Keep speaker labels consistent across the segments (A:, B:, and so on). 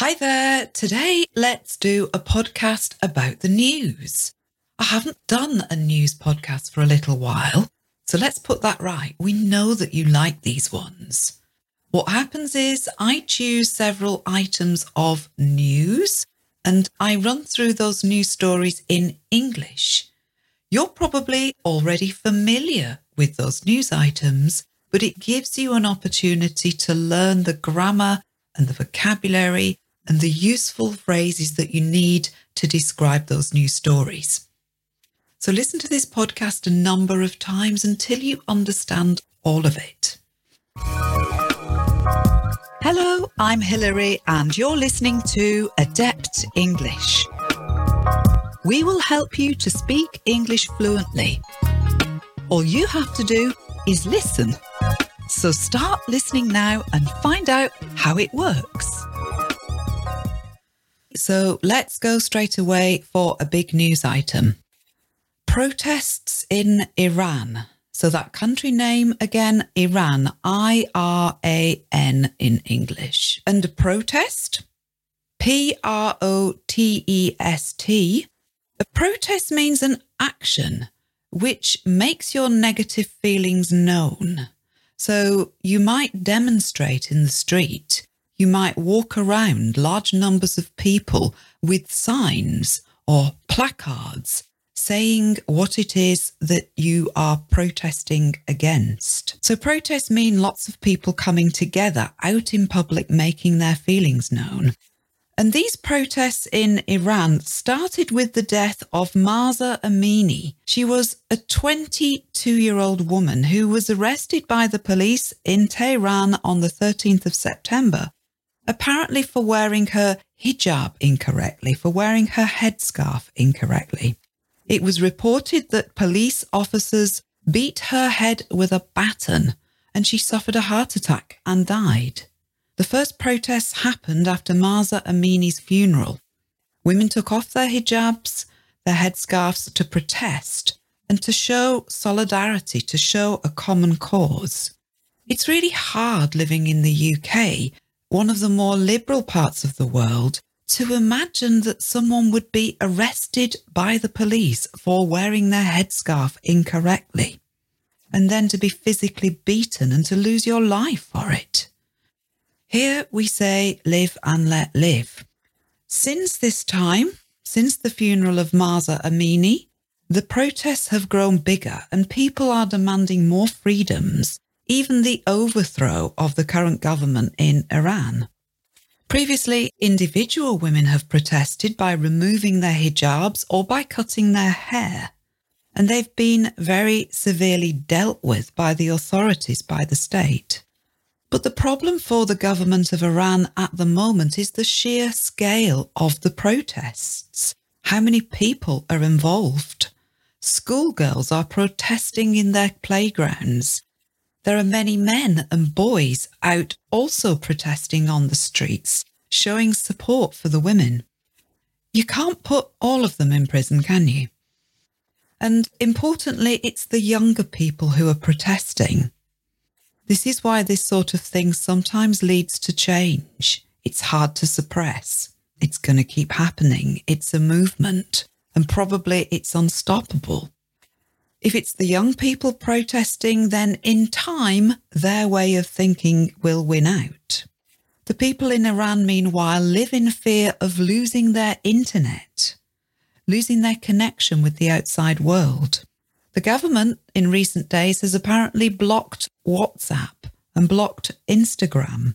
A: Hi there. Today, let's do a podcast about the news. I haven't done a news podcast for a little while, so let's put that right. We know that you like these ones. What happens is I choose several items of news and I run through those news stories in English. You're probably already familiar with those news items, but it gives you an opportunity to learn the grammar and the vocabulary and the useful phrases that you need to describe those new stories. So listen to this podcast a number of times until you understand all of it. Hello, I'm Hilary, and you're listening to Adept English. We will help you to speak English fluently. All you have to do is listen. So start listening now and find out how it works. So let's go straight away for a big news item. Protests in Iran. So that country name again, Iran, I R A N in English. And a protest, P R O T E S T. A protest means an action which makes your negative feelings known. So you might demonstrate in the street you might walk around large numbers of people with signs or placards saying what it is that you are protesting against. So protests mean lots of people coming together out in public, making their feelings known. And these protests in Iran started with the death of Mahsa Amini. She was a 22 year old woman who was arrested by the police in Tehran on the 13th of September apparently for wearing her hijab incorrectly, for wearing her headscarf incorrectly. It was reported that police officers beat her head with a baton and she suffered a heart attack and died. The first protests happened after Mahsa Amini's funeral. Women took off their hijabs, their headscarves to protest and to show solidarity, to show a common cause. It's really hard living in the UK one of the more liberal parts of the world, to imagine that someone would be arrested by the police for wearing their headscarf incorrectly, and then to be physically beaten and to lose your life for it. Here we say live and let live. Since this time, since the funeral of Mahsa Amini, the protests have grown bigger and people are demanding more freedoms even the overthrow of the current government in Iran. Previously, individual women have protested by removing their hijabs or by cutting their hair, and they've been very severely dealt with by the authorities, by the state. But the problem for the government of Iran at the moment is the sheer scale of the protests. How many people are involved? Schoolgirls are protesting in their playgrounds. There are many men and boys out also protesting on the streets, showing support for the women. You can't put all of them in prison, can you? And importantly, it's the younger people who are protesting. This is why this sort of thing sometimes leads to change. It's hard to suppress. It's going to keep happening. It's a movement and probably it's unstoppable. If it's the young people protesting, then in time, their way of thinking will win out. The people in Iran, meanwhile, live in fear of losing their internet, losing their connection with the outside world. The government in recent days has apparently blocked WhatsApp and blocked Instagram.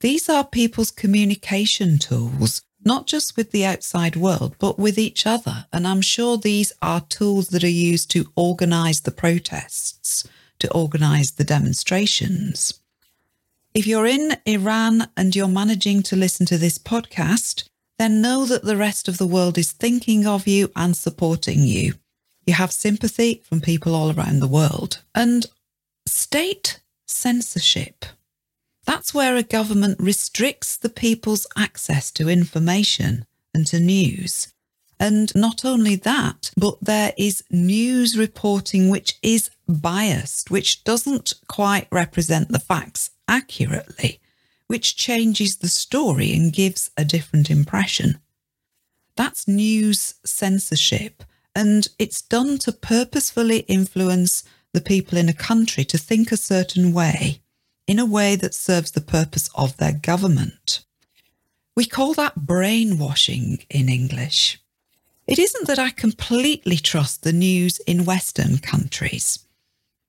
A: These are people's communication tools not just with the outside world, but with each other. And I'm sure these are tools that are used to organize the protests, to organize the demonstrations. If you're in Iran and you're managing to listen to this podcast, then know that the rest of the world is thinking of you and supporting you. You have sympathy from people all around the world. And state censorship that's where a government restricts the people's access to information and to news. And not only that, but there is news reporting which is biased, which doesn't quite represent the facts accurately, which changes the story and gives a different impression. That's news censorship, and it's done to purposefully influence the people in a country to think a certain way, in a way that serves the purpose of their government. We call that brainwashing in English. It isn't that I completely trust the news in Western countries.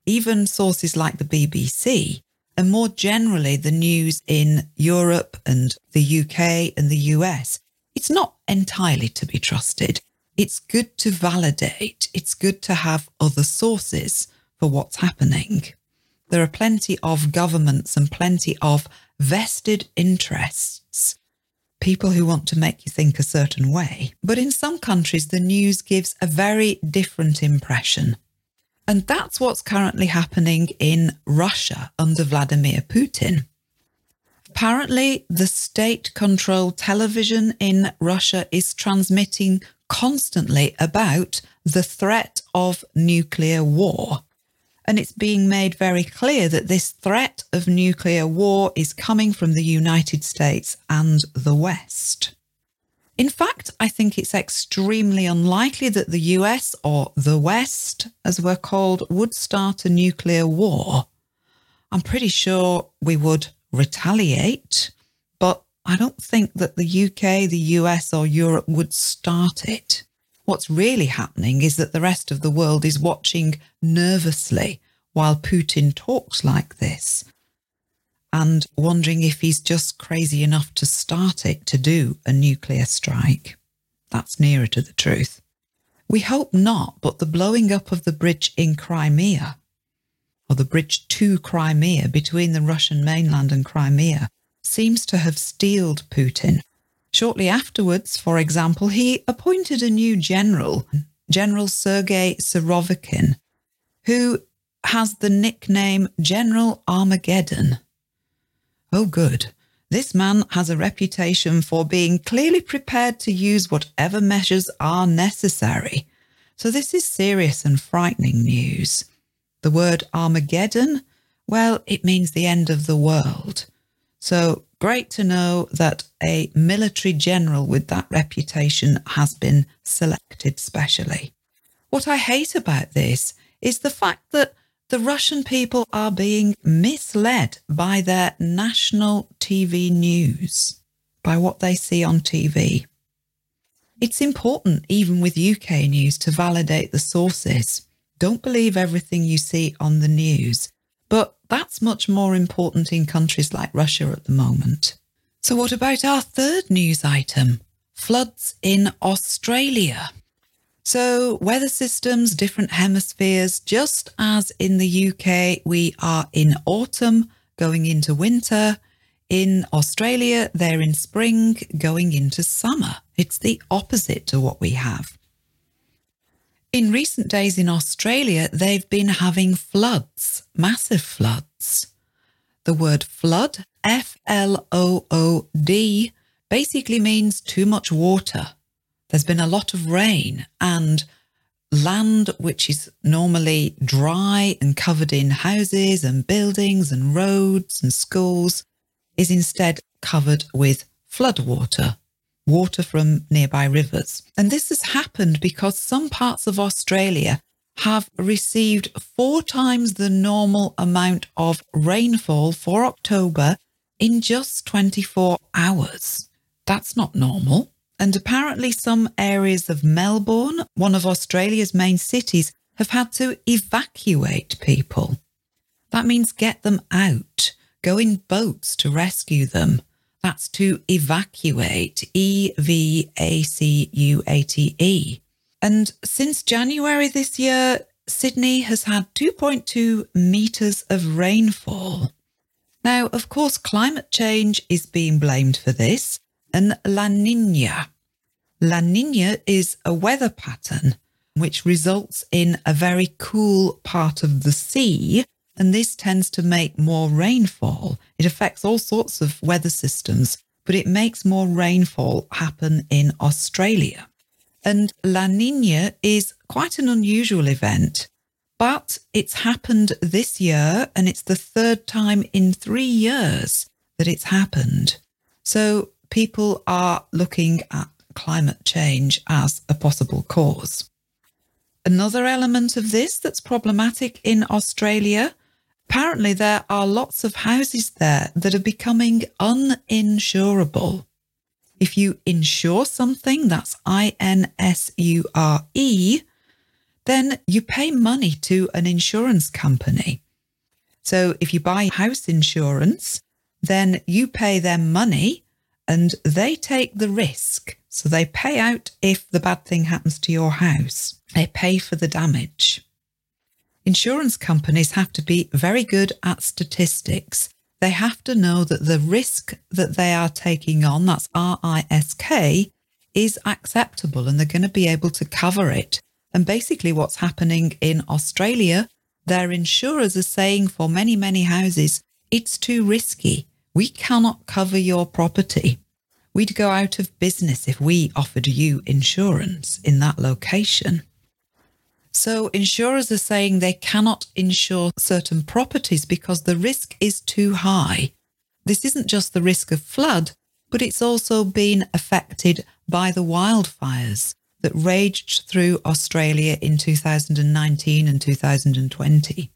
A: Even sources like the BBC, and more generally the news in Europe and the UK and the US, it's not entirely to be trusted. It's good to validate, it's good to have other sources for what's happening. There are plenty of governments and plenty of vested interests, people who want to make you think a certain way. But in some countries, the news gives a very different impression. And that's what's currently happening in Russia under Vladimir Putin. Apparently, the state controlled television in Russia is transmitting constantly about the threat of nuclear war. And it's being made very clear that this threat of nuclear war is coming from the United States and the West. In fact, I think it's extremely unlikely that the US or the West, as we're called, would start a nuclear war. I'm pretty sure we would retaliate, but I don't think that the UK, the US, or Europe would start it. What's really happening is that the rest of the world is watching nervously while Putin talks like this and wondering if he's just crazy enough to start it to do a nuclear strike. That's nearer to the truth. We hope not, but the blowing up of the bridge in Crimea or the bridge to Crimea between the Russian mainland and Crimea, seems to have steeled Putin. Shortly afterwards, for example, he appointed a new general, General Sergei Surovikin, who has the nickname General Armageddon. Oh, good. This man has a reputation for being clearly prepared to use whatever measures are necessary. So, this is serious and frightening news. The word Armageddon, well, it means the end of the world. So great to know that a military general with that reputation has been selected specially. What I hate about this is the fact that the Russian people are being misled by their national TV news, by what they see on TV. It's important, even with UK news, to validate the sources. Don't believe everything you see on the news. But that's much more important in countries like Russia at the moment. So, what about our third news item? Floods in Australia. So, weather systems, different hemispheres, just as in the UK, we are in autumn going into winter. In Australia, they're in spring going into summer. It's the opposite to what we have. In recent days in Australia, they've been having floods, massive floods. The word flood, F L O O D, basically means too much water. There's been a lot of rain and land which is normally dry and covered in houses and buildings and roads and schools is instead covered with floodwater water from nearby rivers. And this has happened because some parts of Australia have received four times the normal amount of rainfall for October in just 24 hours. That's not normal. And apparently, some areas of Melbourne, one of Australia's main cities, have had to evacuate people. That means get them out, go in boats to rescue them. That's to evacuate, E V A C U A T E. And since January this year, Sydney has had 2.2 metres of rainfall. Now, of course, climate change is being blamed for this, and La Nina. La Nina is a weather pattern which results in a very cool part of the sea and this tends to make more rainfall. It affects all sorts of weather systems, but it makes more rainfall happen in Australia. And La Nina is quite an unusual event, but it's happened this year, and it's the third time in three years that it's happened. So people are looking at climate change as a possible cause. Another element of this that's problematic in Australia apparently there are lots of houses there that are becoming uninsurable. If you insure something, that's I N S U R E, then you pay money to an insurance company. So if you buy house insurance, then you pay them money and they take the risk. So they pay out if the bad thing happens to your house, they pay for the damage. Insurance companies have to be very good at statistics. They have to know that the risk that they are taking on, that's R I S K, is acceptable and they're going to be able to cover it. And basically, what's happening in Australia, their insurers are saying for many, many houses, it's too risky. We cannot cover your property. We'd go out of business if we offered you insurance in that location. So insurers are saying they cannot insure certain properties because the risk is too high. This isn't just the risk of flood, but it's also been affected by the wildfires that raged through Australia in 2019 and 2020.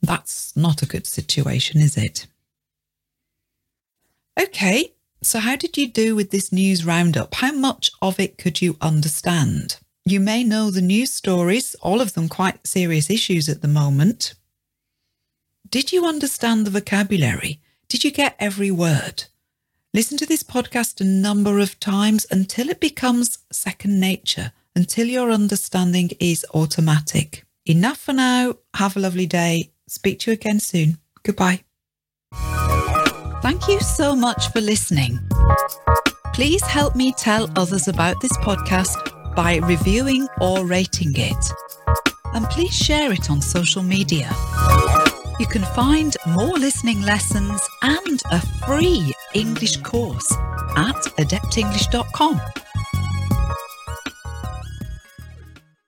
A: That's not a good situation, is it? Okay, so how did you do with this news roundup? How much of it could you understand? You may know the news stories, all of them quite serious issues at the moment. Did you understand the vocabulary? Did you get every word? Listen to this podcast a number of times until it becomes second nature, until your understanding is automatic. Enough for now. Have a lovely day. Speak to you again soon. Goodbye. Thank you so much for listening. Please help me tell others about this podcast by reviewing or rating it. And please share it on social media. You can find more listening lessons and a free English course at adeptenglish.com.